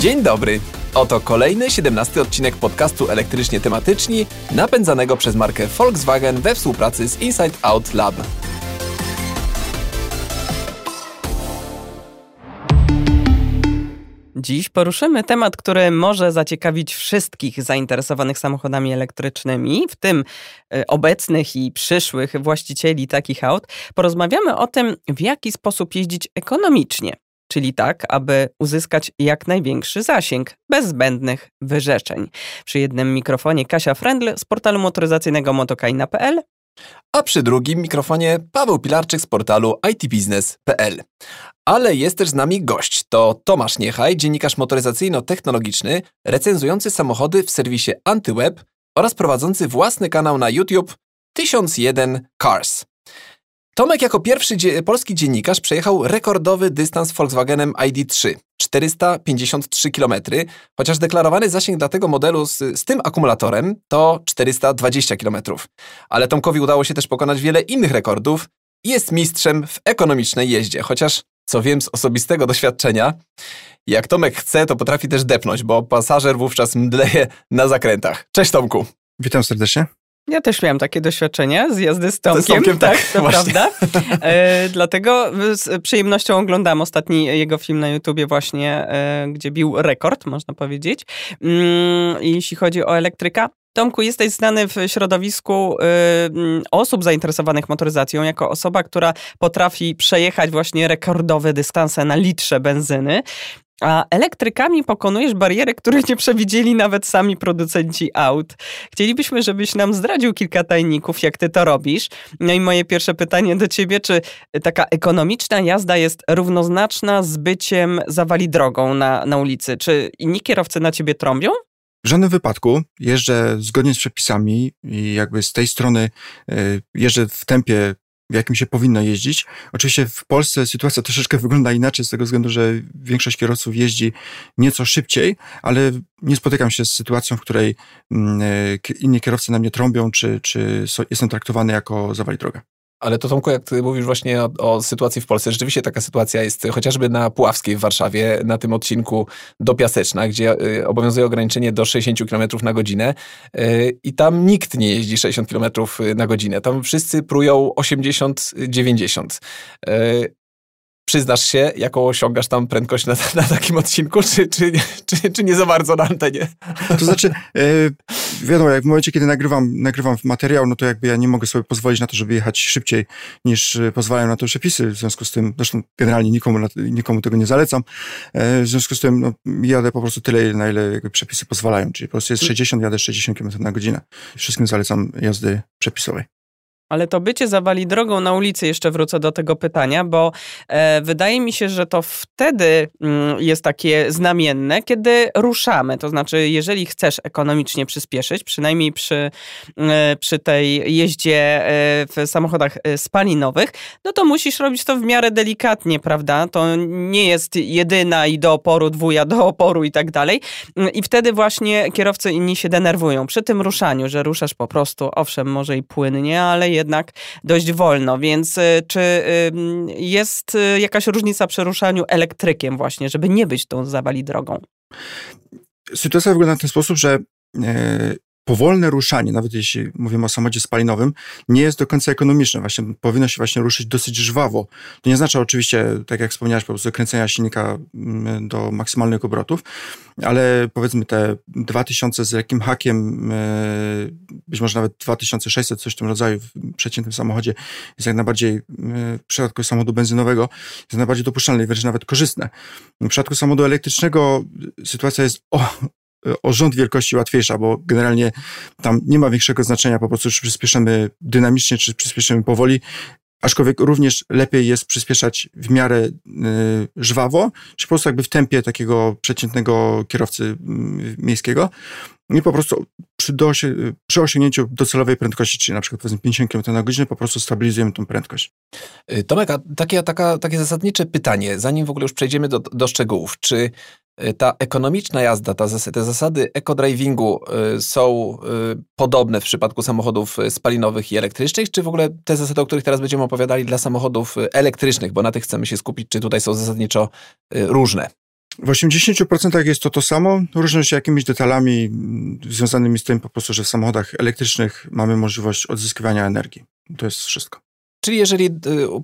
Dzień dobry. Oto kolejny 17 odcinek podcastu elektrycznie tematyczni, napędzanego przez markę Volkswagen we współpracy z Inside Out Lab. Dziś poruszymy temat, który może zaciekawić wszystkich zainteresowanych samochodami elektrycznymi, w tym e, obecnych i przyszłych właścicieli takich aut. Porozmawiamy o tym, w jaki sposób jeździć ekonomicznie, czyli tak, aby uzyskać jak największy zasięg bez zbędnych wyrzeczeń. Przy jednym mikrofonie Kasia Frendl z portalu motoryzacyjnego motokaina.pl a przy drugim mikrofonie Paweł Pilarczyk z portalu itbusiness.pl. Ale jest też z nami gość. To Tomasz Niechaj, dziennikarz motoryzacyjno-technologiczny, recenzujący samochody w serwisie AntyWeb oraz prowadzący własny kanał na YouTube 1001 Cars. Tomek jako pierwszy dzie polski dziennikarz przejechał rekordowy dystans Volkswagenem ID3 453 km, chociaż deklarowany zasięg dla tego modelu z, z tym akumulatorem to 420 km. Ale Tomkowi udało się też pokonać wiele innych rekordów i jest mistrzem w ekonomicznej jeździe, chociaż co wiem z osobistego doświadczenia, jak Tomek chce, to potrafi też depnąć, bo pasażer wówczas mdleje na zakrętach. Cześć Tomku. Witam serdecznie. Ja też miałam takie doświadczenia z jazdy z Tomkiem. Z Tomkiem tak, tak to właśnie. prawda. E, dlatego z przyjemnością oglądam ostatni jego film na YouTubie właśnie, e, gdzie bił rekord, można powiedzieć. Mm, jeśli chodzi o elektryka, Tomku, jesteś znany w środowisku y, osób zainteresowanych motoryzacją jako osoba, która potrafi przejechać właśnie rekordowe dystanse na litrze benzyny. A elektrykami pokonujesz bariery, które nie przewidzieli nawet sami producenci aut. Chcielibyśmy, żebyś nam zdradził kilka tajników, jak ty to robisz. No i moje pierwsze pytanie do ciebie, czy taka ekonomiczna jazda jest równoznaczna z byciem zawali drogą na, na ulicy? Czy inni kierowcy na ciebie trąbią? W żadnym wypadku jeżdżę zgodnie z przepisami i jakby z tej strony e, jeżdżę w tempie w jakim się powinno jeździć. Oczywiście w Polsce sytuacja troszeczkę wygląda inaczej, z tego względu, że większość kierowców jeździ nieco szybciej, ale nie spotykam się z sytuacją, w której mm, e, inni kierowcy na mnie trąbią, czy, czy jestem traktowany jako zawali droga. Ale to Tomku, jak ty mówisz właśnie o, o, sytuacji w Polsce, rzeczywiście taka sytuacja jest chociażby na Puławskiej w Warszawie, na tym odcinku do Piaseczna, gdzie y, obowiązuje ograniczenie do 60 km na godzinę y, i tam nikt nie jeździ 60 km na godzinę. Tam wszyscy prują 80-90 przyznasz się, jaką osiągasz tam prędkość na, na takim odcinku, czy, czy, czy, czy, nie za bardzo na antenie? To znaczy, e, wiadomo, jak w momencie, kiedy nagrywam, nagrywam materiał, no to jakby ja nie mogę sobie pozwolić na to, żeby jechać szybciej niż e, pozwalają na to przepisy. W związku z tym, zresztą generalnie nikomu, nikomu tego nie zalecam. E, w związku z tym no, jadę po prostu tyle, na ile przepisy pozwalają. Czyli po prostu jest 60, jadę 60 km na godzinę. Wszystkim zalecam jazdy przepisowej. Ale to bycie zawali drogą na ulicy, jeszcze wrócę do tego pytania, bo e, wydaje mi się, że to wtedy mm, jest takie znamienne, kiedy ruszamy. To znaczy, jeżeli chcesz ekonomicznie przyspieszyć, przynajmniej przy, e, przy tej jeździe e, w samochodach e, spalinowych, no to musisz robić to w miarę delikatnie, prawda? To nie jest jedyna i do oporu, dwuja do oporu i tak dalej. Mm, I wtedy właśnie kierowcy inni się denerwują przy tym ruszaniu, że ruszasz po prostu, owszem, może i płynnie, ale jednak dość wolno, więc y, czy jest y, jakaś różnica przy ruszaniu elektrykiem właśnie, żeby nie być tą zawali drogą? Sytuacja wygląda w ten sposób, że e, powolne ruszanie, nawet jeśli mówimy o samochodzie spalinowym, nie jest do końca ekonomiczne. Właśnie powinno się właśnie ruszyć dosyć żwawo. To nie oznacza oczywiście, tak jak wspomniałeś, po prostu kręcenia silnika mm, do maksymalnych obrotów, ale powiedzmy te 2000 z jakim hakiem, e, być może nawet 2600, coś w tym rodzaju w przeciętnym samochodzie jest jak najbardziej e, w przypadku samochodu benzynowego jest najbardziej dopuszczalne i wręcz nawet korzystne. W przypadku samochodu elektrycznego sytuacja jest o, o rząd wielkości łatwiejsza, bo generalnie tam nie ma większego znaczenia po prostu, czy przyspieszymy dynamicznie, czy przyspieszymy powoli. Aczkolwiek również lepiej jest przyspieszać w miarę y, żwawo, czy po prostu jakby w tempie takiego przeciętnego kierowcy y, miejskiego. I po prostu przy, do, przy osiągnięciu docelowej prędkości, czyli na przykład powiedzmy 50 km na godzinę, po prostu stabilizujemy tą prędkość. Y, Tomek, a takie, taka, takie zasadnicze pytanie, zanim w ogóle już przejdziemy do, do szczegółów. Czy Y, ta ekonomiczna jazda, ta, te zasady ekodrivingu y, są y, podobne w przypadku samochodów spalinowych i elektrycznych, czy w ogóle te zasady, o których teraz będziemy opowiadali dla samochodów elektrycznych, bo na tych chcemy się skupić, czy tutaj są zasadniczo różne? W 80% jest to to samo, różnią się jakimiś detalami mm, związanymi z tym po prostu, że w samochodach elektrycznych mamy możliwość odzyskiwania energii. To jest wszystko. Czyli jeżeli y,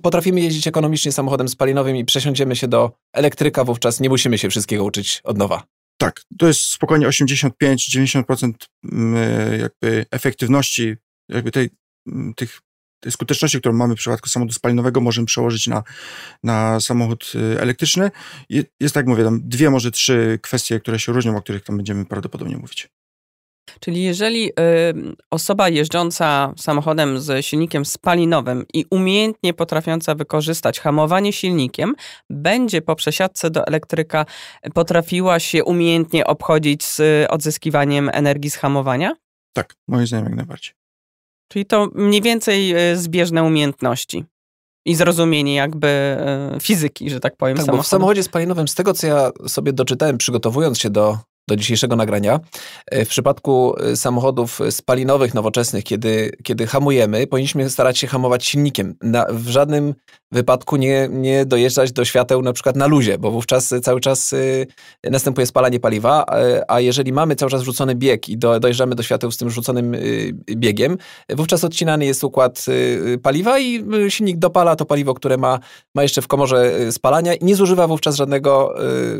potrafimy jeździć ekonomicznie samochodem spalinowym i przesiądziemy się do elektryka, wówczas nie musimy się wszystkiego uczyć od nowa. Tak, to jest spokojnie 85-90% mm, jakby efektywności, jakby tej, mm, tych tej skuteczności, którą mamy w przypadku samochodu spalinowego, możemy przełożyć na, na samochód y, elektryczny. Jest, tak jak mówię, tam dwie, może trzy kwestie, które się różnią, o których tam będziemy prawdopodobnie mówić. Czyli jeżeli y, osoba jeżdżąca samochodem z silnikiem spalinowym i umiejętnie potrafiąca wykorzystać hamowanie silnikiem, będzie po przesiadce do elektryka potrafiła się umiejętnie obchodzić z odzyskiwaniem energii z hamowania? Tak, moim zdaniem jak najbardziej. Czyli to mniej więcej y, zbieżne umiejętności i zrozumienie jakby y, fizyki, że tak powiem. Tak, bo w samochodzie spalinowym, z tego co ja sobie doczytałem, przygotowując się do do dzisiejszego nagrania. E, w przypadku e, samochodów spalinowych, nowoczesnych, kiedy, kiedy hamujemy, powinniśmy starać się hamować silnikiem. Na, w żadnym wypadku nie, nie dojeżdżać do świateł na przykład na luzie, bo wówczas cały czas y, następuje spalanie paliwa, a, jeżeli mamy cały czas rzucony bieg i do, dojeżdżamy do świateł z tym rzuconym biegiem, wówczas odcinany jest układ paliwa i silnik dopala to paliwo, które ma, ma jeszcze w komorze spalania i nie zużywa wówczas żadnego,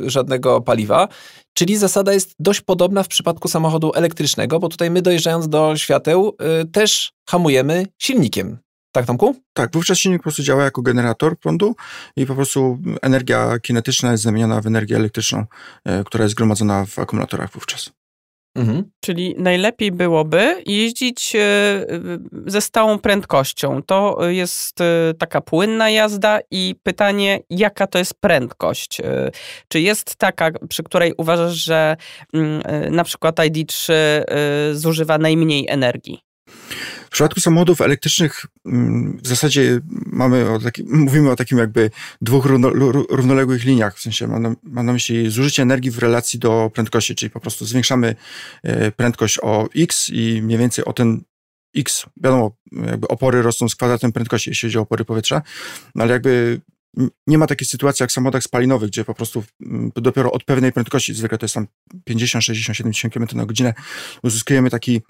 żadnego paliwa. Czyli zasada jest dość podobna w przypadku samochodu elektrycznego, bo tutaj my dojeżdżając do świateł też hamujemy silnikiem. Tak, Tomku? Tak, wówczas silnik po prostu działa jako generator prądu i po prostu energia kinetyczna jest zamieniona w energię elektryczną, e, która jest zgromadzona w akumulatorach wówczas. Mhm. Czyli najlepiej byłoby jeździć e, ze stałą prędkością. To jest e, taka płynna jazda i pytanie, jaka to jest prędkość? Czy jest taka, przy której uważasz, że mm, na przykład ID3 zużywa najmniej energii? W przypadku samochodów elektrycznych mm, w zasadzie mamy o taki, mówimy o takim jakby dwóch równo, równoległych liniach, w sensie mam na, mam na myśli zużycie energii w relacji do prędkości, czyli po prostu zwiększamy e, prędkość o x i mniej więcej o ten x, wiadomo, jakby opory rosną z kwadratem prędkości, jeśli chodzi o opory powietrza, no ale jakby nie ma takiej sytuacji jak w samochodach spalinowych, gdzie po prostu mm, dopiero od pewnej prędkości, zwykle to jest tam 50, 60, 70 km na godzinę, uzyskujemy taki,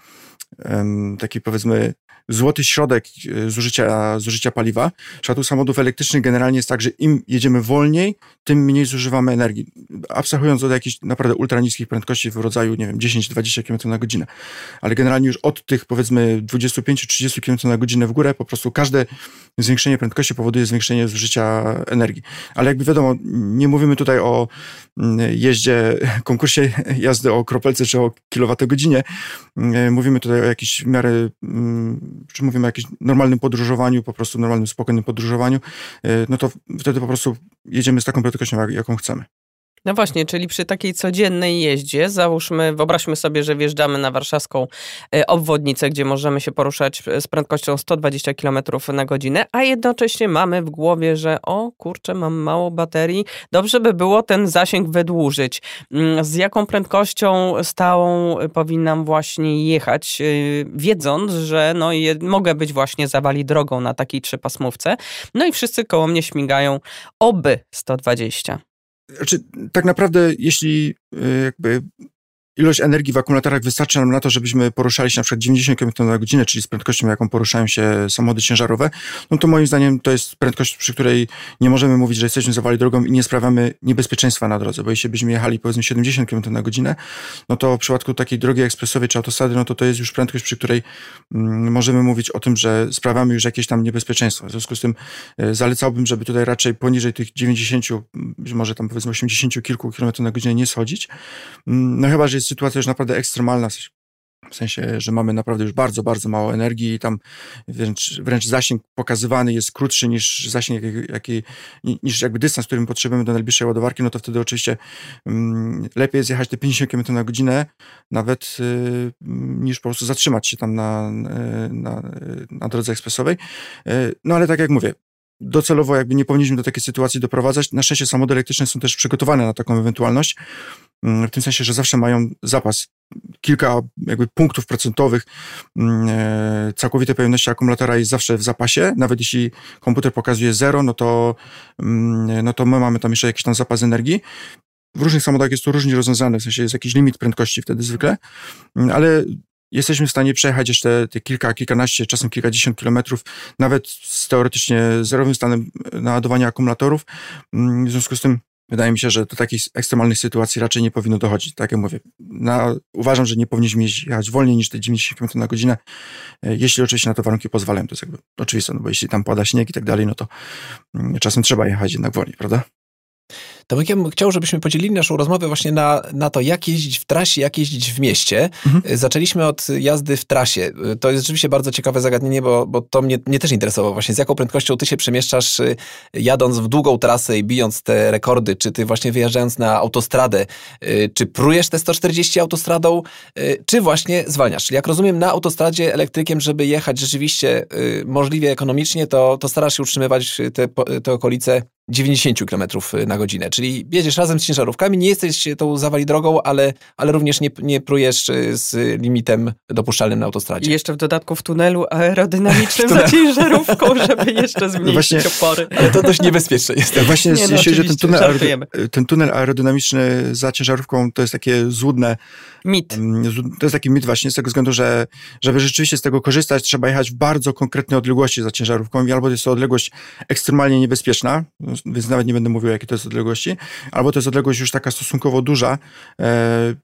taki powiedzmy złoty środek e, zużycia, zużycia paliwa. W przypadku samochodów elektrycznych generalnie jest tak, że im jedziemy wolniej, tym mniej zużywamy energii. Abstrahując od jakichś naprawdę ultra niskich prędkości w rodzaju, nie wiem, 10-20 km na godzinę. Ale generalnie już od tych powiedzmy 25-30 km na godzinę w górę po prostu każde zwiększenie prędkości powoduje zwiększenie zużycia energii. Ale jakby wiadomo, nie mówimy tutaj o mm, jeździe, konkursie jazdy o kropelce czy o kilowatogodzinie. Mm, mówimy tutaj o jakiejś w miarę, mm, czy mówimy o jakimś normalnym podróżowaniu, po prostu normalnym, spokojnym podróżowaniu, e, no to wtedy po prostu jedziemy z taką prędkością, jaką chcemy. No właśnie, czyli przy takiej codziennej jeździe, załóżmy, wyobraźmy sobie, że wjeżdżamy na warszawską e, obwodnicę, gdzie możemy się poruszać z prędkością 120 km na godzinę, a jednocześnie mamy w głowie, że o kurczę, mam mało baterii, dobrze by było ten zasięg wydłużyć. Mm, z jaką prędkością stałą powinnam właśnie jechać, e, wiedząc, że no, mogę być właśnie zawali drogą na takiej trzypasmówce, no i wszyscy koło mnie śmigają oby 120. Znaczy, tak naprawdę, jeśli y, jakby ilość energii w akumulatorach wystarczy nam na to, żebyśmy poruszali się na przykład 90 km na godzinę, czyli z prędkością, jaką poruszają się samochody ciężarowe, no to moim zdaniem to jest prędkość, przy której nie możemy mówić, że jesteśmy zawali drogą i nie sprawiamy niebezpieczeństwa na drodze, bo jeśli byśmy jechali powiedzmy 70 km na godzinę, no to w przypadku takiej drogi ekspresowej czy autostrady, no to to jest już prędkość, przy której mm, możemy mówić o tym, że sprawiamy już jakieś tam niebezpieczeństwo. W związku z tym e, zalecałbym, żeby tutaj raczej poniżej tych 90, być może tam powiedzmy 80 kilku kilometrów na godzinę nie schodzić. Mm, no chyba, że jest sytuacja już naprawdę ekstremalna, w sensie, że mamy naprawdę już bardzo, bardzo mało energii i tam wręcz, wręcz zasięg pokazywany jest krótszy niż zasięg, jaki, niż jakby dystans, którym potrzebujemy do najbliższej ładowarki, no to wtedy oczywiście um, lepiej jest jechać te 50 km na godzinę nawet y, niż po prostu zatrzymać się tam na, na, na drodze ekspresowej. Y, no ale tak jak mówię, docelowo jakby nie powinniśmy do takiej sytuacji doprowadzać. Na szczęście samochody elektryczne są też przygotowane na taką ewentualność, mm, w tym sensie, że zawsze mają zapas, kilka jakby punktów procentowych mm, e, całkowitej pojemności akumulatora jest zawsze w zapasie, nawet jeśli komputer pokazuje zero, no to, mm, no to my mamy tam jeszcze jakiś tam zapas energii w różnych samochodach jest to różnie rozwiązane, w sensie jest jakiś limit prędkości wtedy zwykle, mm, ale jesteśmy w stanie przejechać jeszcze te kilka, kilkanaście, czasem kilkadziesiąt kilometrów, nawet z teoretycznie zerowym stanem naładowania akumulatorów. Mm, w związku z tym wydaje mi się, że do takich ekstremalnych sytuacji raczej nie powinno dochodzić. Tak jak mówię, na, uważam, że nie powinniśmy jechać wolniej niż te 90 km na godzinę, e, jeśli oczywiście na to warunki pozwalają. To jest jakby oczywiste, no bo jeśli tam pada śnieg i tak dalej, no to mm, czasem trzeba jechać jednak wolniej, prawda? Ja bym chciał, żebyśmy podzielili naszą rozmowę właśnie na, na to, jak jeździć w trasie, jak jeździć w mieście. Mhm. Zaczęliśmy od jazdy w trasie. To jest rzeczywiście bardzo ciekawe zagadnienie, bo, bo to mnie, mnie też interesowało właśnie, z jaką prędkością ty się przemieszczasz y, jadąc w długą trasę i bijąc te rekordy, czy ty właśnie wyjeżdżając na autostradę, y, czy prujesz te 140 autostradą, y, czy właśnie zwalniasz. Czyli jak rozumiem, na autostradzie elektrykiem, żeby jechać rzeczywiście możliwie ekonomicznie, to, to starasz się utrzymywać te, te okolice 90 km na godzinę, czyli jedziesz razem z ciężarówkami, nie jesteś tą zawali drogą, ale, ale również nie, nie prujesz y, z limitem dopuszczalnym na autostradzie. I jeszcze w dodatku w tunelu aerodynamicznym za ciężarówką, żeby jeszcze no zmniejszyć no właśnie, opory. Ale to dość niebezpieczne jest. Tak, właśnie nie, no, jeśli ten tunel, ten tunel aerodynamiczny za ciężarówką to jest takie złudne Mit. To jest taki mit właśnie z tego względu, że żeby rzeczywiście z tego korzystać, trzeba jechać w bardzo konkretnej odległości za ciężarówką i albo jest to odległość ekstremalnie niebezpieczna, więc nawet nie będę mówił, jakie to jest odległości, albo to jest odległość już taka stosunkowo duża, e,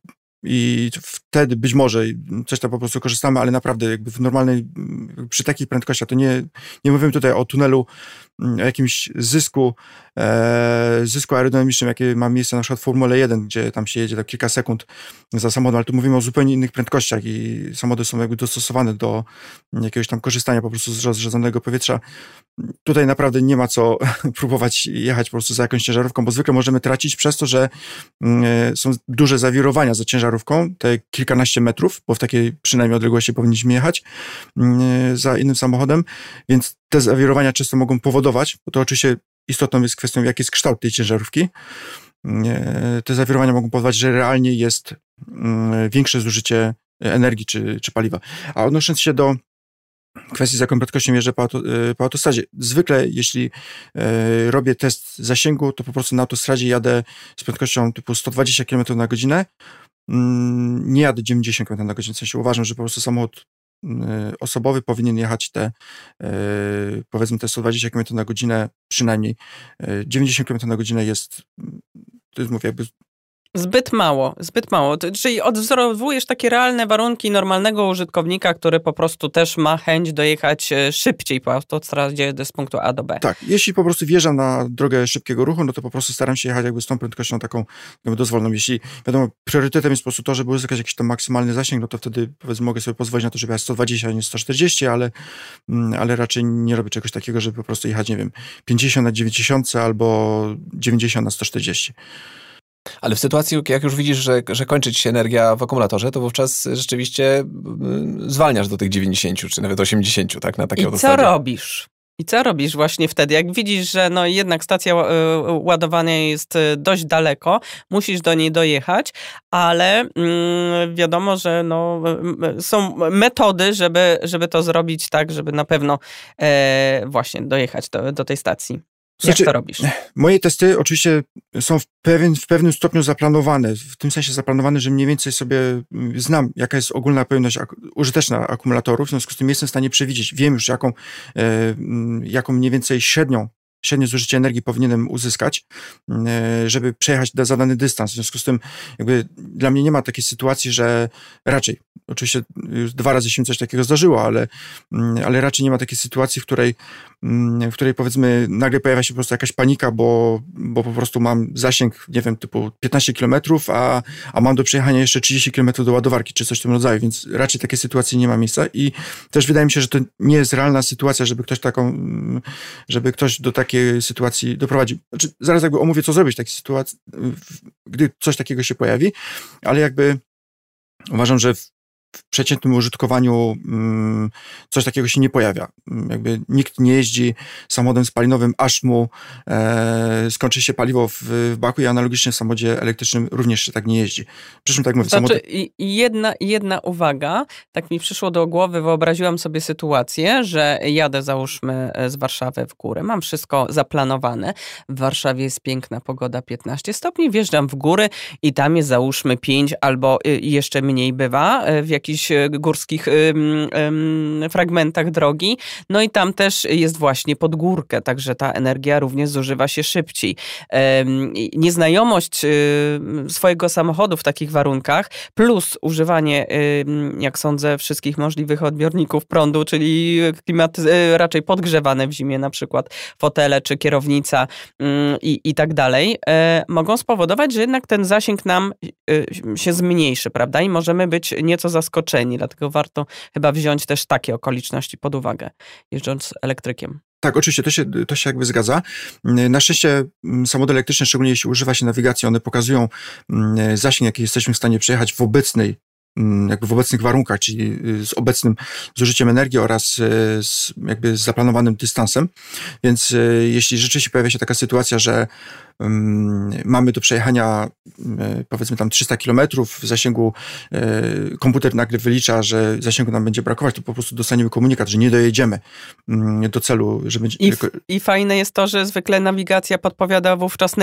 i wtedy być może coś tam po prostu korzystamy, ale naprawdę jakby w normalnej, przy takich prędkościach, to nie, nie mówimy tutaj o tunelu, o jakimś zysku, e, zysku aerodynamicznym, jakie ma miejsce na przykład w Formule 1, gdzie tam się jedzie tak kilka sekund za samochodem, ale tu mówimy o zupełnie innych prędkościach i samochody są jakby dostosowane do jakiegoś tam korzystania po prostu z rozrzedzonego powietrza. Tutaj naprawdę nie ma co próbować jechać po prostu za jakąś ciężarówką, bo zwykle możemy tracić przez to, że mm, e, są duże zawirowania za ciężarówką, te kilkanaście metrów, bo w takiej przynajmniej odległości powinniśmy jechać mm, e, za innym samochodem, więc te zawirowania często mogą powodować, bo to oczywiście istotną jest kwestią, jaki jest kształt tej ciężarówki. Mm, te zawirowania mogą powodować, że realnie jest większe zużycie energii czy, czy paliwa. A odnosząc się do kwestii, z jaką prędkością jeżdżę po, auto, e, po autostradzie. Zwykle, jeśli e, robię test zasięgu, to po prostu na autostradzie jadę z prędkością typu 120 km na godzinę. Mm, nie jadę 90 km na godzinę. W sensie uważam, że po prostu samochód mm, osobowy powinien jechać te, e, powiedzmy, te 120 km na godzinę przynajmniej. 90 km na godzinę jest, to jest, mówię, jakby Zbyt mało, zbyt mało. Czyli odwzorowujesz takie realne warunki normalnego użytkownika, który po prostu też ma chęć dojechać e, szybciej po autostradzie z punktu A do B. Tak, jeśli po prostu wjeżdżam na drogę szybkiego ruchu, no to po prostu staram się jechać jakby z tą prędkością taką jakby dozwoloną. Jeśli, wiadomo, priorytetem jest po prostu to, żeby uzyskać jakiś tam maksymalny zasięg, no to wtedy powiedzmy mogę sobie pozwolić na to, żeby jechać 120, a nie 140, ale, mm, ale raczej nie robię czegoś takiego, żeby po prostu jechać, nie wiem, 50 na 90 albo 90 na 140. Ale w sytuacji, jak już widzisz, że, że kończy ci się energia w akumulatorze, to wówczas rzeczywiście mm, zwalniasz do tych 90 czy nawet 80, tak? Na takie I co robisz? I co robisz właśnie wtedy, jak widzisz, że no jednak stacja e, ładowania jest e, dość daleko, musisz do niej dojechać, ale mm, wiadomo, że no, są metody, żeby, żeby to zrobić tak, żeby na pewno e, właśnie dojechać do, do tej stacji. Znaczy, Jak to robisz? Moje testy oczywiście są w, pewien, w pewnym stopniu zaplanowane, w tym sensie zaplanowane, że mniej więcej sobie mm, znam, jaka jest ogólna pojemność ak użyteczna akumulatorów, w związku z tym jestem w stanie przewidzieć, wiem już jaką, e, mm, jaką mniej więcej średnią średnie zużycie energii powinienem uzyskać, e, żeby przejechać zadany dystans. W związku z tym jakby dla mnie nie ma takiej sytuacji, że raczej, oczywiście już dwa razy się coś takiego zdarzyło, ale, mm, ale raczej nie ma takiej sytuacji, w której, mm, w której powiedzmy nagle pojawia się po prostu jakaś panika, bo, bo po prostu mam zasięg, nie wiem, typu 15 kilometrów, a, a mam do przejechania jeszcze 30 kilometrów do ładowarki, czy coś w tym rodzaju, więc raczej takiej sytuacji nie ma miejsca i też wydaje mi się, że to nie jest realna sytuacja, żeby ktoś taką, mm, żeby ktoś do takiej takiej sytuacji doprowadzi. Znaczy, zaraz jakby omówię, co zrobić w takiej sytuacji, gdy coś takiego się pojawi, ale jakby uważam, że w w przeciętnym użytkowaniu mm, coś takiego się nie pojawia. Mm, jakby nikt nie jeździ samochodem spalinowym, aż mu e, skończy się paliwo w, w baku i analogicznie w samochodzie elektrycznym również się tak nie jeździ. Przy czym tak mówię, znaczy, samochód... jedna, jedna uwaga, tak mi przyszło do głowy, wyobraziłam sobie sytuację, że jadę załóżmy z Warszawy w górę, mam wszystko zaplanowane, w Warszawie jest piękna pogoda, 15 stopni, wjeżdżam w góry i tam jest załóżmy 5 albo y, jeszcze mniej bywa w jakichś e, górskich fragmentach drogi. No i tam też jest właśnie pod górkę, także ta energia również zużywa się szybciej. Nieznajomość y, swojego samochodu w takich warunkach, plus używanie, jak sądzę, wszystkich możliwych odbiorników prądu, czyli klimat y, raczej podgrzewane w zimie, na przykład fotele czy kierownica i, i tak dalej, e, mogą spowodować, że jednak ten zasięg nam się zmniejszy, prawda? I możemy być nieco zaskoczeni, dlatego warto chyba wziąć też takie okoliczności pod uwagę, jeżdżąc elektrykiem. Tak, oczywiście, to się, to się jakby zgadza. Na szczęście mm, samochody elektryczne, szczególnie jeśli używa się nawigacji, one pokazują mm, zasięg, jaki jesteśmy w stanie przejechać w obecnej Mm, jakby w obecnych warunkach, czyli y, z obecnym zużyciem energii oraz y, z, jakby z zaplanowanym dystansem. Więc y, jeśli rzeczywiście pojawia się taka sytuacja, że mamy do przejechania powiedzmy tam 300 kilometrów w zasięgu, komputer nagle wylicza, że zasięgu nam będzie brakować, to po prostu dostaniemy komunikat, że nie dojedziemy um, do celu, że będzie... I, I fajne jest to, że zwykle nawigacja podpowiada wówczas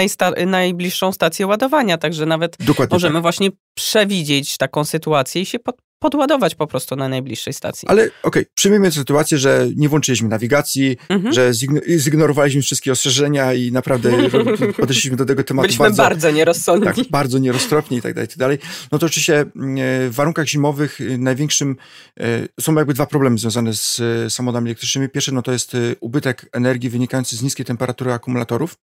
najbliższą stację ładowania, także nawet Dokładnie możemy tak. właśnie przewidzieć taką sytuację i się pod, podładować po prostu na najbliższej stacji. Ale okej, okay, przyjmijmy sytuację, że nie włączyliśmy nawigacji, mhm. że zignorowaliśmy wszystkie ostrzeżenia i naprawdę podeszliśmy do tego tematu Byliśmy bardzo, bardzo nierozsądni. Tak, bardzo nieroztropni i tak dalej, i tak dalej. No to oczywiście e, w warunkach zimowych e, największym e, są jakby dwa problemy związane z samochodami elektrycznymi. Pierwszy no to jest ubytek energii wynikający z niskiej temperatury akumulatorów.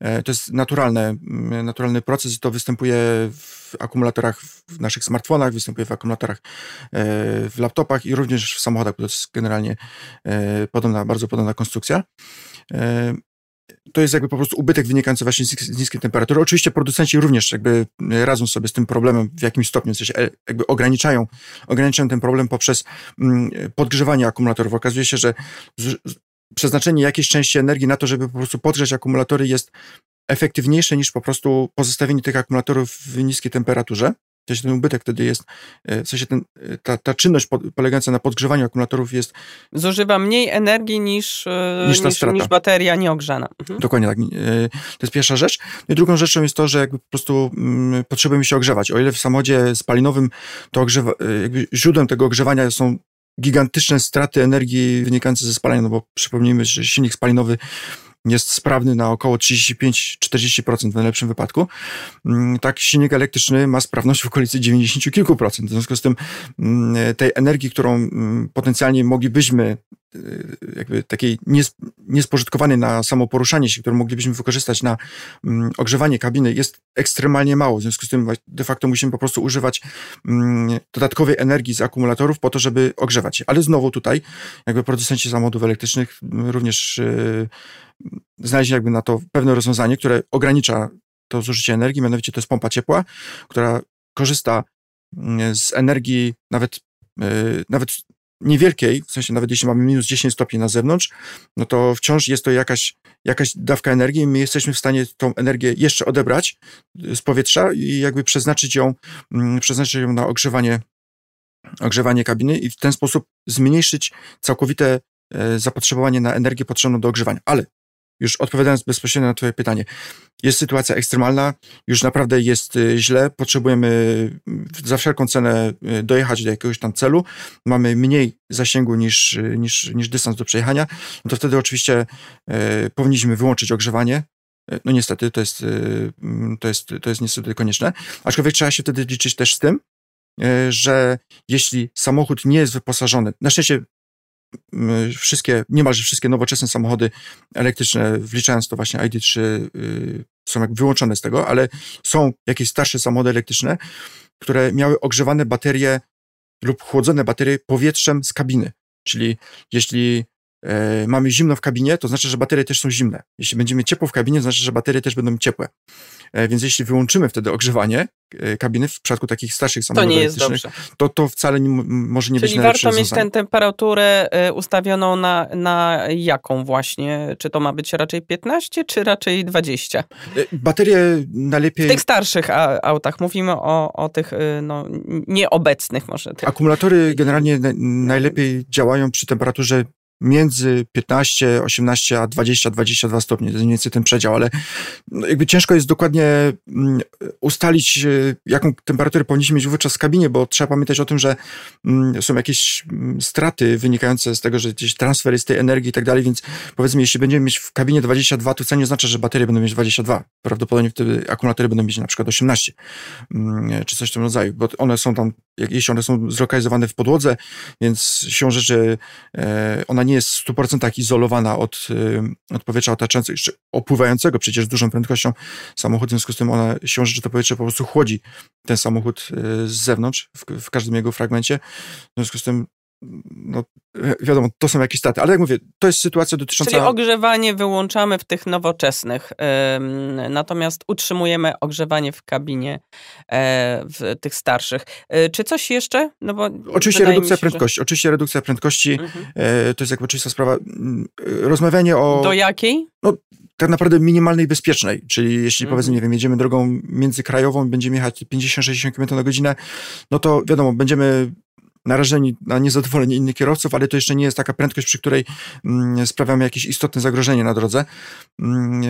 E, to jest naturalne, naturalny proces i to występuje w akumulatorach w naszych smartfonach, występuje w akumulatorach e, w laptopach i również w samochodach, bo to jest generalnie e, podobna, bardzo podobna konstrukcja to jest jakby po prostu ubytek wynikający właśnie z niskiej temperatury. Oczywiście producenci również jakby radzą sobie z tym problemem w jakimś stopniu, w sensie jakby ograniczają, ograniczają ten problem poprzez mm, podgrzewanie akumulatorów. Okazuje się, że przeznaczenie jakiejś części energii na to, żeby po prostu podgrzać akumulatory jest efektywniejsze niż po prostu pozostawienie tych akumulatorów w niskiej temperaturze. To się ten ubytek wtedy jest, e, w sensie ten, e, ta, ta czynność polegająca na podgrzewaniu akumulatorów jest... Zużywa mniej energii niż, e, niż, niż, niż bateria nieogrzana. Mhm. Dokładnie tak. To jest pierwsza rzecz. No I drugą rzeczą jest to, że jakby po prostu mm, potrzebujemy się ogrzewać. O ile w samochodzie spalinowym to ogrzewa, jakby źródłem tego ogrzewania są gigantyczne straty energii wynikające ze spalania, no bo przypomnijmy, że silnik spalinowy jest sprawny na około 35-40% w najlepszym wypadku. Mm, tak, silnik elektryczny ma sprawność w okolicy 90 kilku procent. W związku z tym mm, tej energii, którą mm, potencjalnie moglibyśmy jakby takiej niespożytkowanej na samo poruszanie się, którą moglibyśmy wykorzystać na mm, ogrzewanie kabiny jest ekstremalnie mało. W związku z tym de facto musimy po prostu używać mm, dodatkowej energii z akumulatorów po to, żeby ogrzewać się. Ale znowu tutaj jakby producenci samochodów elektrycznych mm, również yy, znaleźli jakby na to pewne rozwiązanie, które ogranicza to zużycie energii, mianowicie to jest pompa ciepła, która korzysta z energii nawet, yy, nawet niewielkiej, w sensie nawet jeśli mamy minus 10 stopni na zewnątrz, no to wciąż jest to jakaś, jakaś dawka energii i my jesteśmy w stanie tą energię jeszcze odebrać z powietrza i jakby przeznaczyć ją, mm, przeznaczyć ją na ogrzewanie, ogrzewanie kabiny i w ten sposób zmniejszyć całkowite e, zapotrzebowanie na energię potrzebną do ogrzewania. Ale już odpowiadając bezpośrednio na Twoje pytanie, jest sytuacja ekstremalna, już naprawdę jest y, źle, potrzebujemy y, za wszelką cenę y, dojechać do jakiegoś tam celu, mamy mniej zasięgu niż, niż, niż dystans do przejechania, no to wtedy oczywiście powinniśmy wyłączyć ogrzewanie. No niestety, to jest, to, jest, to jest niestety konieczne. Aczkolwiek trzeba się wtedy liczyć też z tym, że jeśli samochód nie jest wyposażony, na szczęście wszystkie, niemalże wszystkie nowoczesne samochody elektryczne, wliczając to właśnie ID3, y, są jak wyłączone z tego, ale są jakieś starsze samochody elektryczne, które miały ogrzewane baterie lub chłodzone baterie powietrzem z kabiny. Czyli jeśli mamy zimno w kabinie, to znaczy, że baterie też są zimne. Jeśli będziemy ciepło w kabinie, to znaczy, że baterie też będą ciepłe. E, więc jeśli wyłączymy wtedy ogrzewanie e, kabiny w przypadku takich starszych samochodów to dobrze. To, to wcale nie, może nie Czyli być najlepsze warto mieć tę temperaturę e, ustawioną na, na jaką właśnie? Czy to ma być raczej 15, czy raczej 20? Baterie najlepiej... W tych starszych autach mówimy o, o tych no, nieobecnych może. Tych. Akumulatory generalnie najlepiej działają przy temperaturze między 15, 18 a 20, 22 stopni. To jest mniej więcej ten przedział, ale no, jakby ciężko jest dokładnie mm, ustalić, e, jaką temperaturę powinniśmy mieć wówczas w kabinie, bo trzeba pamiętać o tym, że mm, są jakieś mm, straty wynikające z tego, że gdzieś transfer jest tej energii i tak dalej, więc powiedzmy, jeśli będziemy mieć w kabinie 22, to wcale nie oznacza, że baterie będą mieć 22. Prawdopodobnie wtedy akumulatory będą mieć na przykład 18, czy coś w tym rodzaju, bo one są tam, jeśli one są zlokalizowane w podłodze, więc siłą rzeczy e, ona nie jest w 100% izolowana od, y, od powietrza otaczającego, opływającego przecież dużą prędkością samochód, w związku z tym ona siłą rzeczy to powietrze po prostu chłodzi ten samochód y, z zewnątrz, w, w każdym jego fragmencie. W związku z tym no, wiadomo, to są jakieś straty, ale jak mówię, to jest sytuacja dotycząca... Czyli ogrzewanie wyłączamy w tych nowoczesnych, natomiast utrzymujemy ogrzewanie w kabinie e, w tych starszych. E, czy coś jeszcze? No bo oczywiście redukcja się, prędkości, że... oczywiście redukcja prędkości, mhm. E, to jest jakby oczywista sprawa. Mm, rozmawianie o... Do jakiej? No, tak naprawdę minimalnej bezpiecznej, czyli jeśli mhm. powiedzmy, nie wiem, jedziemy drogą międzykrajową, będziemy jechać 50-60 km na godzinę, no to wiadomo, będziemy narażeni na niezadowolenie innych kierowców, ale to jeszcze nie jest taka prędkość, przy której mm, sprawiamy jakieś istotne zagrożenie na drodze. Mm, e,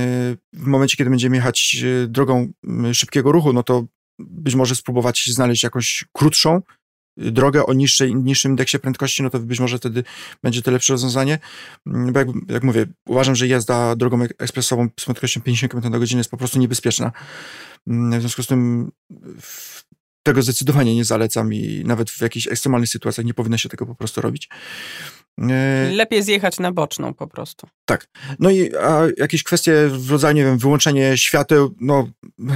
w momencie, kiedy będziemy jechać e, drogą mm, szybkiego ruchu, no to być może spróbować znaleźć jakąś krótszą e, drogę o niższej, niższym indeksie prędkości, no to być może wtedy będzie to lepsze rozwiązanie. Bo jak, jak mówię, uważam, że jazda drogą ekspresową z prędkością 50 km na godzinę jest po prostu niebezpieczna. W związku z tym tego zdecydowanie nie zalecam i nawet w jakichś ekstremalnych sytuacjach nie powinno się tego po prostu robić. E, Lepiej zjechać na boczną po prostu. Tak. No i a jakieś kwestie w rodzaju, nie wiem, wyłączenie świateł, no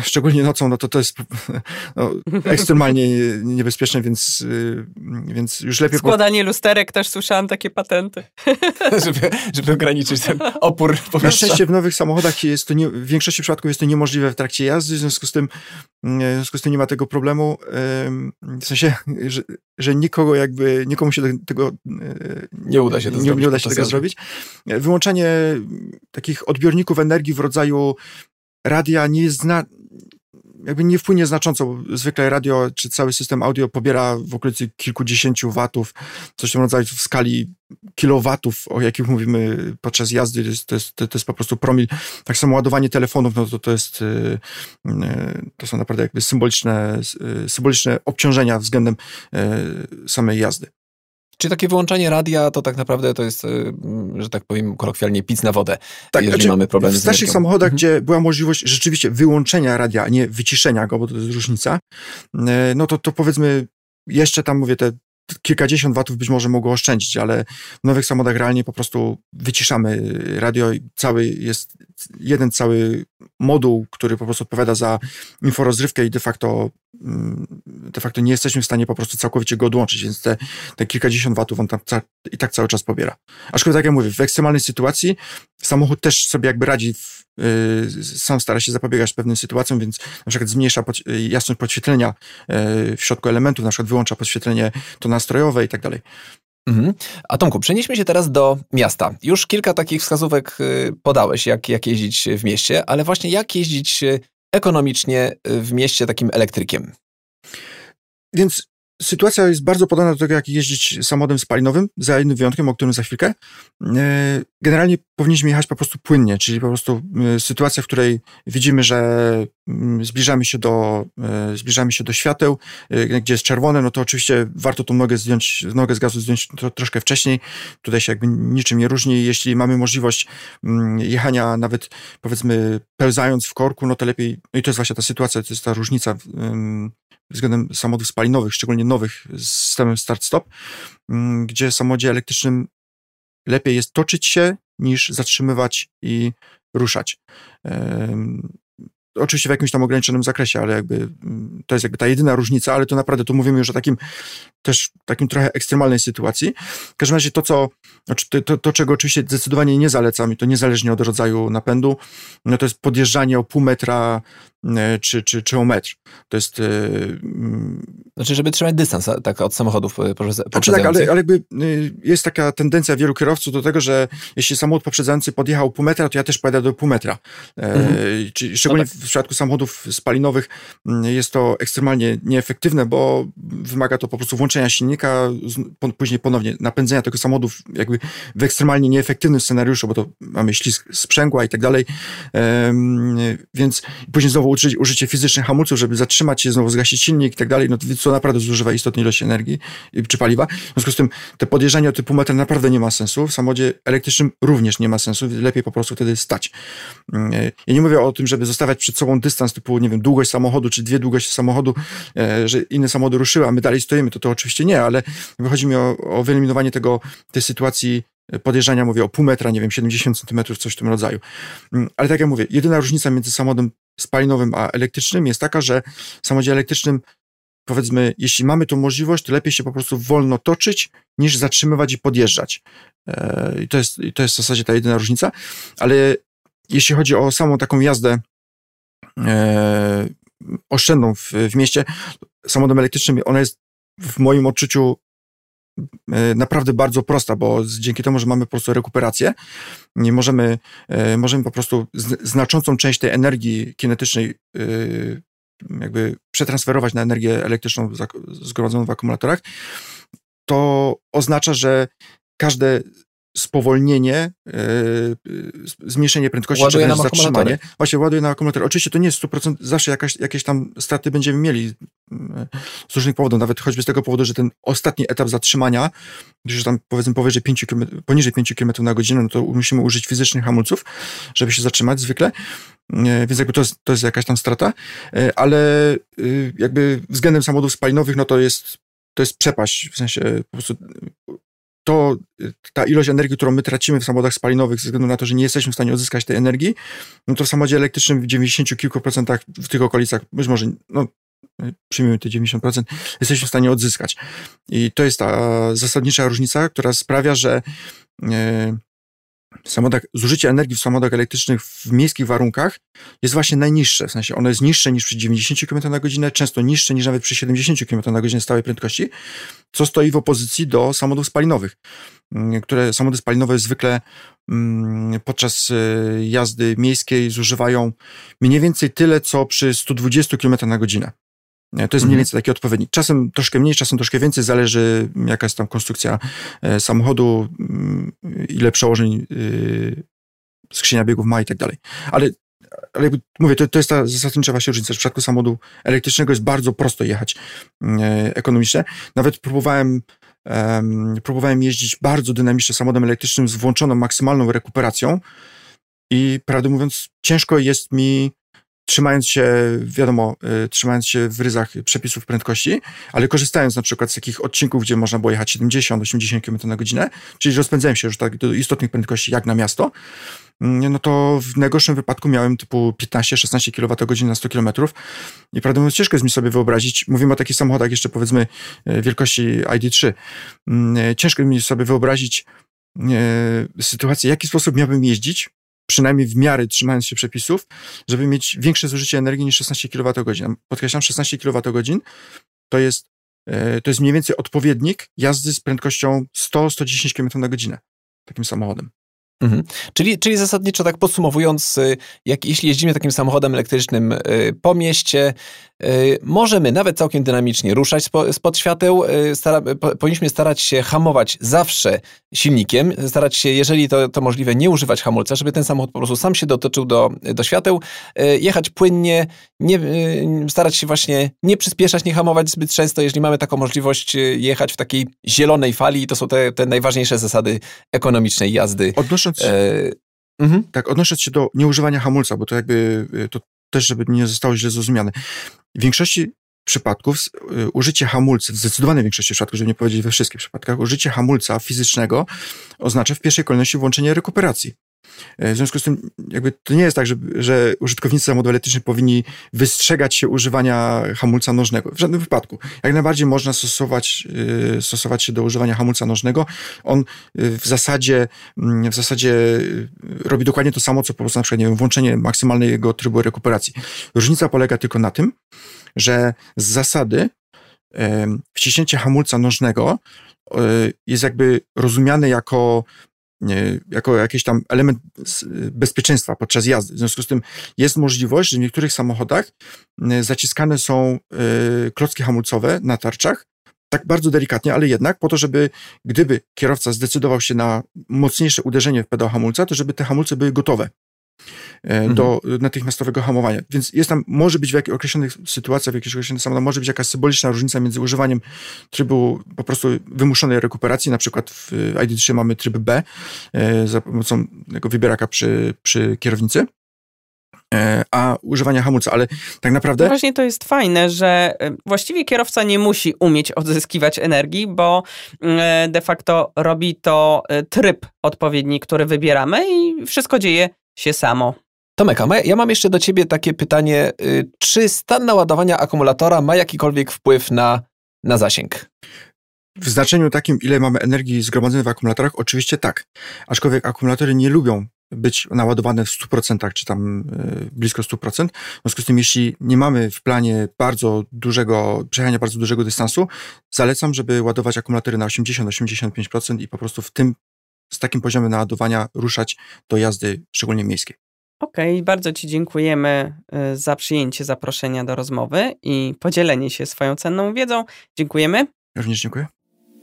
szczególnie nocą, no to to jest no, ekstremalnie niebezpieczne, więc, y, więc już lepiej... Składanie po... lusterek, też słyszałam takie patenty. żeby, żeby ograniczyć ten opór powietrza. Na szczęście w nowych samochodach jest to nie, w większości przypadków jest to niemożliwe w trakcie jazdy, w związku z tym, mm, w związku z tym nie ma tego problemu. W sensie, że, że nikogo jakby, nikomu się tego e, nie uda się, to nie, zrobić, nie uda się tego zrobić. Wyłączenie takich odbiorników energii w rodzaju radia nie jest zna, jakby nie wpłynie znacząco, bo zwykle radio czy cały system audio pobiera w okolicy kilkudziesięciu watów, coś w tym rodzaju w skali kilowatów, o jakich mówimy podczas jazdy, to jest, to jest, to jest po prostu promil. Tak samo ładowanie telefonów, no to, to jest, y, y, to są naprawdę jakby symboliczne, y, symboliczne obciążenia względem samej jazdy. Czy takie wyłączanie radia to tak naprawdę to jest, y, że tak powiem kolokwialnie, pic na wodę, tak, jeżeli znaczy, mamy problem z W starszych samochodach, mhm. gdzie była możliwość rzeczywiście wyłączenia radia, a nie wyciszenia go, bo to jest różnica, y, no to, to powiedzmy jeszcze tam mówię, te kilkadziesiąt watów być może mogło oszczędzić, ale w nowych samochodach realnie po prostu wyciszamy radio i cały jest jeden cały moduł, który po prostu odpowiada za inforozrywkę i de facto mm, de facto nie jesteśmy w stanie po prostu całkowicie go odłączyć, więc te, te kilkadziesiąt watów on tam i tak cały czas pobiera. Aczkolwiek tak jak mówię, w ekstremalnej sytuacji samochód też sobie jakby radzi w, sam stara się zapobiegać pewnym sytuacjom, więc na przykład zmniejsza pod, jasność podświetlenia yy, w środku elementów, na przykład wyłącza podświetlenie to nastrojowe i tak dalej. Mhm. A Tomku, przenieśmy się teraz do miasta. Już kilka takich wskazówek y, podałeś, jak, jak jeździć w mieście, ale właśnie jak jeździć y, ekonomicznie y, w mieście takim elektrykiem? Więc sytuacja jest bardzo podobna do tego, jak jeździć samochodem spalinowym, za jednym wyjątkiem, o którym za chwilkę. Generalnie powinniśmy jechać po prostu płynnie, czyli po prostu e, sytuacja, w której widzimy, że mm, zbliżamy się do, e, zbliżamy się do świateł, gdzie jest czerwone, no to oczywiście warto tą nogę zdjąć, nogę z gazu zdjąć troszkę wcześniej. Tutaj się jakby niczym nie różni. Jeśli mamy możliwość mm, jechania nawet powiedzmy pełzając w korku, no to lepiej, no i to jest właśnie ta sytuacja, to jest ta różnica względem samochodów spalinowych, szczególnie nowych z systemem start-stop, gdzie samochodzie elektrycznym lepiej jest toczyć się niż zatrzymywać i ruszać. Oczywiście w jakimś tam ograniczonym zakresie, ale jakby mm, to jest jakby ta jedyna różnica, ale to naprawdę tu mówimy już o takim też takim trochę ekstremalnej sytuacji. W każdym razie to, co, znaczy to, to, to, czego oczywiście zdecydowanie nie zalecam i to niezależnie od rodzaju napędu, no to jest podjeżdżanie o pół metra czy, czy, czy o metr. To jest... Mm, znaczy, żeby trzymać dystans tak, od samochodów poprzedzających. Znaczy tak, ale, ale jakby jest taka tendencja wielu kierowców do tego, że jeśli samochód poprzedzający podjechał pół metra, to ja też pojadę do pół metra. Mhm. Czyli szczególnie no tak. w przypadku samochodów spalinowych mm, jest to ekstremalnie nieefektywne, bo wymaga to po prostu włączenia silnika, później ponownie napędzenia tego samochodu jakby w ekstremalnie nieefektywnym scenariuszu, bo to mamy ślizg sprzęgła i tak dalej, więc później znowu użycie, użycie fizycznych hamulców, żeby zatrzymać się, znowu zgasić silnik i tak dalej, no to, naprawdę zużywa istotnej ilości energii czy paliwa. W związku z tym te podjeżdżanie o typu metra naprawdę nie ma sensu. W samochodzie elektrycznym również nie ma sensu. Lepiej po prostu wtedy stać. Mm, e, ja nie mówię o tym, żeby zostawiać przed sobą dystans typu, nie wiem, długość samochodu, czy dwie długości samochodu, e, że inne samochody ruszyły, a my dalej stoimy, to to oczywiście nie, ale wychodzi mi o, o wyeliminowanie tego, tej sytuacji podjeżdżania, mówię o pół metra, nie wiem, 70 centymetrów, coś w tym rodzaju. Mm, ale tak jak mówię, jedyna różnica między samochodem spalinowym a elektrycznym jest taka, że w samochodzie elektrycznym powiedzmy, jeśli mamy tą możliwość, to lepiej się po prostu wolno toczyć, niż zatrzymywać i podjeżdżać. E, I to jest, to jest w zasadzie ta jedyna różnica. Ale jeśli chodzi o samą taką jazdę e, oszczędną w, w mieście, samochodem elektrycznym, ona jest w moim odczuciu naprawdę bardzo prosta, bo dzięki temu, że mamy po prostu rekuperację, możemy, możemy po prostu znaczącą część tej energii kinetycznej jakby przetransferować na energię elektryczną zgromadzoną w akumulatorach, to oznacza, że każde spowolnienie, yy, zmniejszenie prędkości, ładuje czy zatrzymanie. Właśnie ładuje na akumulator. Oczywiście to nie jest 100%, zawsze jakaś, jakieś tam straty będziemy mieli yy, z różnych powodów, nawet choćby z tego powodu, że ten ostatni etap zatrzymania, gdzieś tam powiedzmy powyżej 5 km, poniżej 5 km na godzinę, no to musimy użyć fizycznych hamulców, żeby się zatrzymać zwykle, yy, więc jakby to jest, to jest jakaś tam strata, ale jakby względem samochodów spalinowych, no to jest to jest przepaść, w sensie po prostu to ta ilość energii, którą my tracimy w samochodach spalinowych ze względu na to, że nie jesteśmy w stanie odzyskać tej energii, no to w samochodzie elektrycznym w 90 kilku procentach w tych okolicach, być może, no przyjmijmy te 90%, jesteśmy w stanie odzyskać. I to jest ta zasadnicza różnica, która sprawia, że e, samochodach, zużycie energii w samochodach elektrycznych w miejskich warunkach jest właśnie najniższe. W sensie ono jest niższe niż przy 90 km na godzinę, często niższe niż nawet przy 70 km na godzinę stałej prędkości, co stoi w opozycji do samochodów spalinowych, mm, które samochody spalinowe zwykle mm, podczas y, jazdy miejskiej zużywają mniej więcej tyle, co przy 120 km na godzinę. To jest mniej mhm. więcej taki odpowiednik. Czasem troszkę mniej, czasem troszkę więcej, zależy jaka jest tam konstrukcja e, samochodu, mm, ile przełożeń y, skrzynia biegów ma i tak dalej. Ale, ale mówię, to, to jest ta zasadnicza właśnie różnica. W przypadku samochodu elektrycznego jest bardzo prosto jechać mm, e, ekonomicznie. Nawet próbowałem próbowałem jeździć bardzo dynamicznie samochodem elektrycznym z włączoną maksymalną rekuperacją i prawdę mówiąc ciężko jest mi trzymając się, wiadomo, y, trzymając się w ryzach przepisów prędkości, ale korzystając na przykład z takich odcinków, gdzie można było jechać 70-80 km na godzinę, czyli rozpędzałem się już tak do istotnych prędkości jak na miasto, mm, no to w najgorszym wypadku miałem typu 15-16 kWh na 100 km i prawdę mówiąc ciężko jest mi sobie wyobrazić, mówimy o takich samochodach jeszcze powiedzmy y, wielkości ID3, mm, ciężko mi sobie wyobrazić y, sytuację, w jaki sposób miałbym jeździć, przynajmniej w miarę trzymając się przepisów, żeby mieć większe zużycie energii niż 16 kWh. Podkreślam, 16 kWh to jest, e, to jest mniej więcej odpowiednik jazdy z prędkością 100-110 km na godzinę takim samochodem. Mhm. Czyli, czyli zasadniczo tak podsumowując, y, jak, jeśli jeździmy takim samochodem elektrycznym y, po mieście, y, możemy nawet całkiem dynamicznie ruszać spod świateł. Stara, powinniśmy starać się hamować zawsze silnikiem, starać się, jeżeli to, to możliwe, nie używać hamulca, żeby ten samochód po prostu sam się dotoczył do, do świateł, jechać płynnie, nie, starać się właśnie nie przyspieszać, nie hamować zbyt często, jeżeli mamy taką możliwość jechać w takiej zielonej fali. To są te, te najważniejsze zasady ekonomicznej jazdy. Odnosząc, e, mhm. tak, odnosząc się do nieużywania hamulca, bo to jakby e, to też, żeby nie zostało źle zrozumiane. W większości przypadków e, użycie hamulca, w zdecydowanej większości przypadków, żeby nie powiedzieć we wszystkich przypadkach, użycie hamulca fizycznego oznacza w pierwszej kolejności włączenie rekuperacji. E, w związku z tym, jakby to nie jest tak, że, że użytkownicy samochodu powinni wystrzegać się używania hamulca nożnego. W żadnym wypadku. Jak najbardziej można stosować, e, stosować się do używania hamulca nożnego. On w zasadzie, mm, w zasadzie robi dokładnie to samo, co po prostu na przykład, nie wiem, włączenie trybu rekuperacji. Różnica polega tylko na tym, że z zasady wciśnięcie hamulca nożnego e, jest jakby rozumiane jako, jako jakiś tam element bezpieczeństwa podczas jazdy. W związku z tym jest możliwość, że w niektórych samochodach zaciskane są e, klocki hamulcowe na tarczach, tak bardzo delikatnie, ale jednak po to, żeby gdyby kierowca zdecydował się na mocniejsze uderzenie w pedał hamulca, to żeby te hamulce były gotowe. E, mhm. do natychmiastowego hamowania. Więc jest tam, może być w jakichś określonych sytuacjach, w jakichś określonych samochodach, może być jakaś symboliczna różnica między używaniem trybu po prostu wymuszonej rekuperacji, na przykład w ID3 mamy tryb B e, za pomocą tego wybieraka przy, przy kierownicy, e, a używania hamulca, ale tak naprawdę... No właśnie to jest fajne, że właściwie kierowca nie musi umieć odzyskiwać energii, bo de facto robi to tryb odpowiedni, który wybieramy i wszystko dzieje się samo. Tomek, ja mam jeszcze do ciebie takie pytanie. Y, czy stan naładowania akumulatora ma jakikolwiek wpływ na, na zasięg? W znaczeniu takim, ile mamy energii zgromadzonej w akumulatorach, oczywiście tak. Aczkolwiek akumulatory nie lubią być naładowane w 100%, czy tam y, blisko 100%. W związku z tym, jeśli nie mamy w planie bardzo dużego, przejechania bardzo dużego dystansu, zalecam, żeby ładować akumulatory na 80-85% i po prostu w tym z takim poziomem naładowania ruszać do jazdy, szczególnie miejskiej. Okej, okay, bardzo Ci dziękujemy y, za przyjęcie zaproszenia do rozmowy i podzielenie się swoją cenną wiedzą. Dziękujemy. Również dziękuję.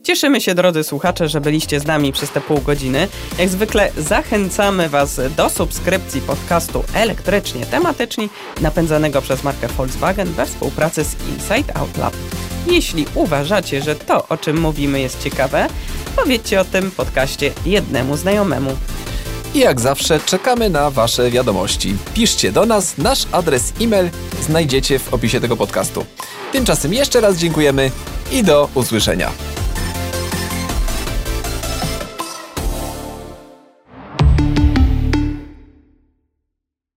Cieszymy się, drodzy słuchacze, że byliście z nami przez te pół godziny. Jak zwykle zachęcamy Was do subskrypcji podcastu elektrycznie tematyczni napędzanego przez markę Volkswagen we współpracy z Inside Out Lab. Jeśli uważacie, że to, o czym mówimy, jest ciekawe, powiedzcie o tym podcaście jednemu znajomemu. I jak zawsze czekamy na Wasze wiadomości. Piszcie do nas, nasz adres e-mail znajdziecie w opisie tego podcastu. Tymczasem jeszcze raz dziękujemy i do usłyszenia.